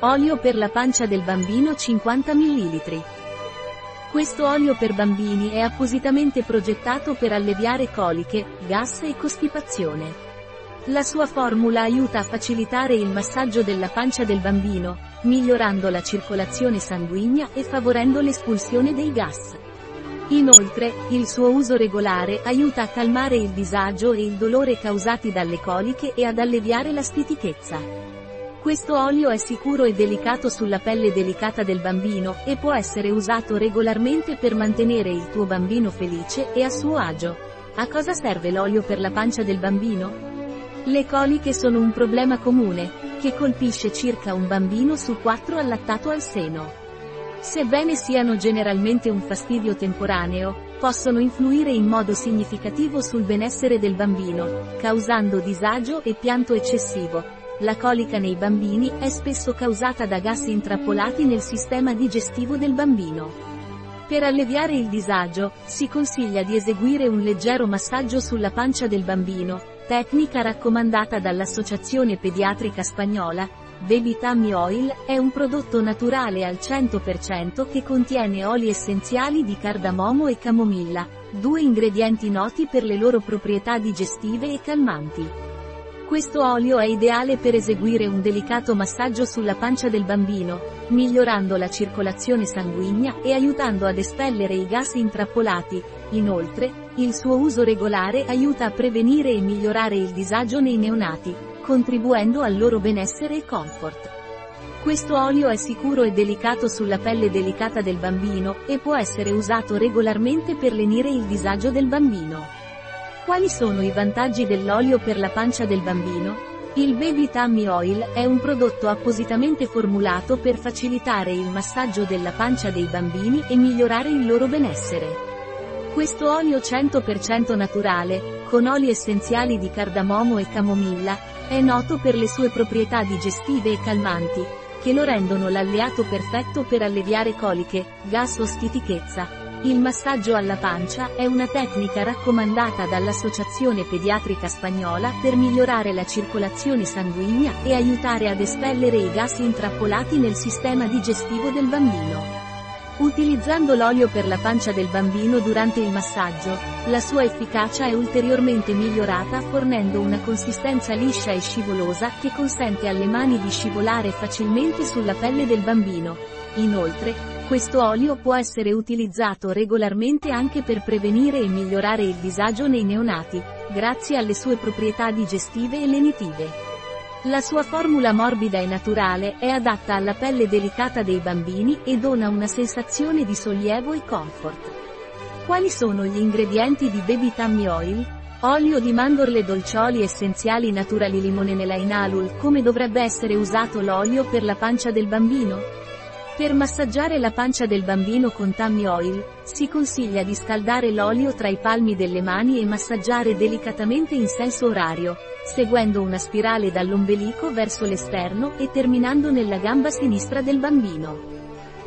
Olio per la pancia del bambino 50 ml. Questo olio per bambini è appositamente progettato per alleviare coliche, gas e costipazione. La sua formula aiuta a facilitare il massaggio della pancia del bambino, migliorando la circolazione sanguigna e favorendo l'espulsione dei gas. Inoltre, il suo uso regolare aiuta a calmare il disagio e il dolore causati dalle coliche e ad alleviare la stitichezza. Questo olio è sicuro e delicato sulla pelle delicata del bambino, e può essere usato regolarmente per mantenere il tuo bambino felice e a suo agio. A cosa serve l'olio per la pancia del bambino? Le coliche sono un problema comune, che colpisce circa un bambino su quattro allattato al seno. Sebbene siano generalmente un fastidio temporaneo, possono influire in modo significativo sul benessere del bambino, causando disagio e pianto eccessivo, la colica nei bambini è spesso causata da gas intrappolati nel sistema digestivo del bambino. Per alleviare il disagio, si consiglia di eseguire un leggero massaggio sulla pancia del bambino, tecnica raccomandata dall'Associazione Pediatrica Spagnola, Baby Tummy Oil è un prodotto naturale al 100% che contiene oli essenziali di cardamomo e camomilla, due ingredienti noti per le loro proprietà digestive e calmanti. Questo olio è ideale per eseguire un delicato massaggio sulla pancia del bambino, migliorando la circolazione sanguigna e aiutando ad espellere i gas intrappolati. Inoltre, il suo uso regolare aiuta a prevenire e migliorare il disagio nei neonati, contribuendo al loro benessere e comfort. Questo olio è sicuro e delicato sulla pelle delicata del bambino, e può essere usato regolarmente per lenire il disagio del bambino. Quali sono i vantaggi dell'olio per la pancia del bambino? Il Baby Tummy Oil è un prodotto appositamente formulato per facilitare il massaggio della pancia dei bambini e migliorare il loro benessere. Questo olio 100% naturale, con oli essenziali di cardamomo e camomilla, è noto per le sue proprietà digestive e calmanti, che lo rendono l'alleato perfetto per alleviare coliche, gas o stitichezza, il massaggio alla pancia è una tecnica raccomandata dall'Associazione Pediatrica Spagnola per migliorare la circolazione sanguigna e aiutare ad espellere i gas intrappolati nel sistema digestivo del bambino. Utilizzando l'olio per la pancia del bambino durante il massaggio, la sua efficacia è ulteriormente migliorata fornendo una consistenza liscia e scivolosa che consente alle mani di scivolare facilmente sulla pelle del bambino. Inoltre, questo olio può essere utilizzato regolarmente anche per prevenire e migliorare il disagio nei neonati, grazie alle sue proprietà digestive e lenitive. La sua formula morbida e naturale è adatta alla pelle delicata dei bambini e dona una sensazione di sollievo e comfort. Quali sono gli ingredienti di Baby Tummy Oil? Olio di mandorle dolcioli essenziali naturali limone nella inalul Come dovrebbe essere usato l'olio per la pancia del bambino? Per massaggiare la pancia del bambino con tummy oil, si consiglia di scaldare l'olio tra i palmi delle mani e massaggiare delicatamente in senso orario, seguendo una spirale dall'ombelico verso l'esterno e terminando nella gamba sinistra del bambino.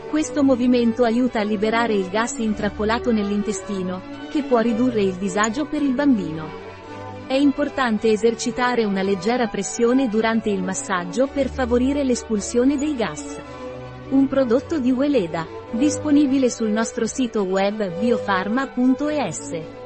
Questo movimento aiuta a liberare il gas intrappolato nell'intestino, che può ridurre il disagio per il bambino. È importante esercitare una leggera pressione durante il massaggio per favorire l'espulsione dei gas. Un prodotto di Weleda, disponibile sul nostro sito web biofarma.es.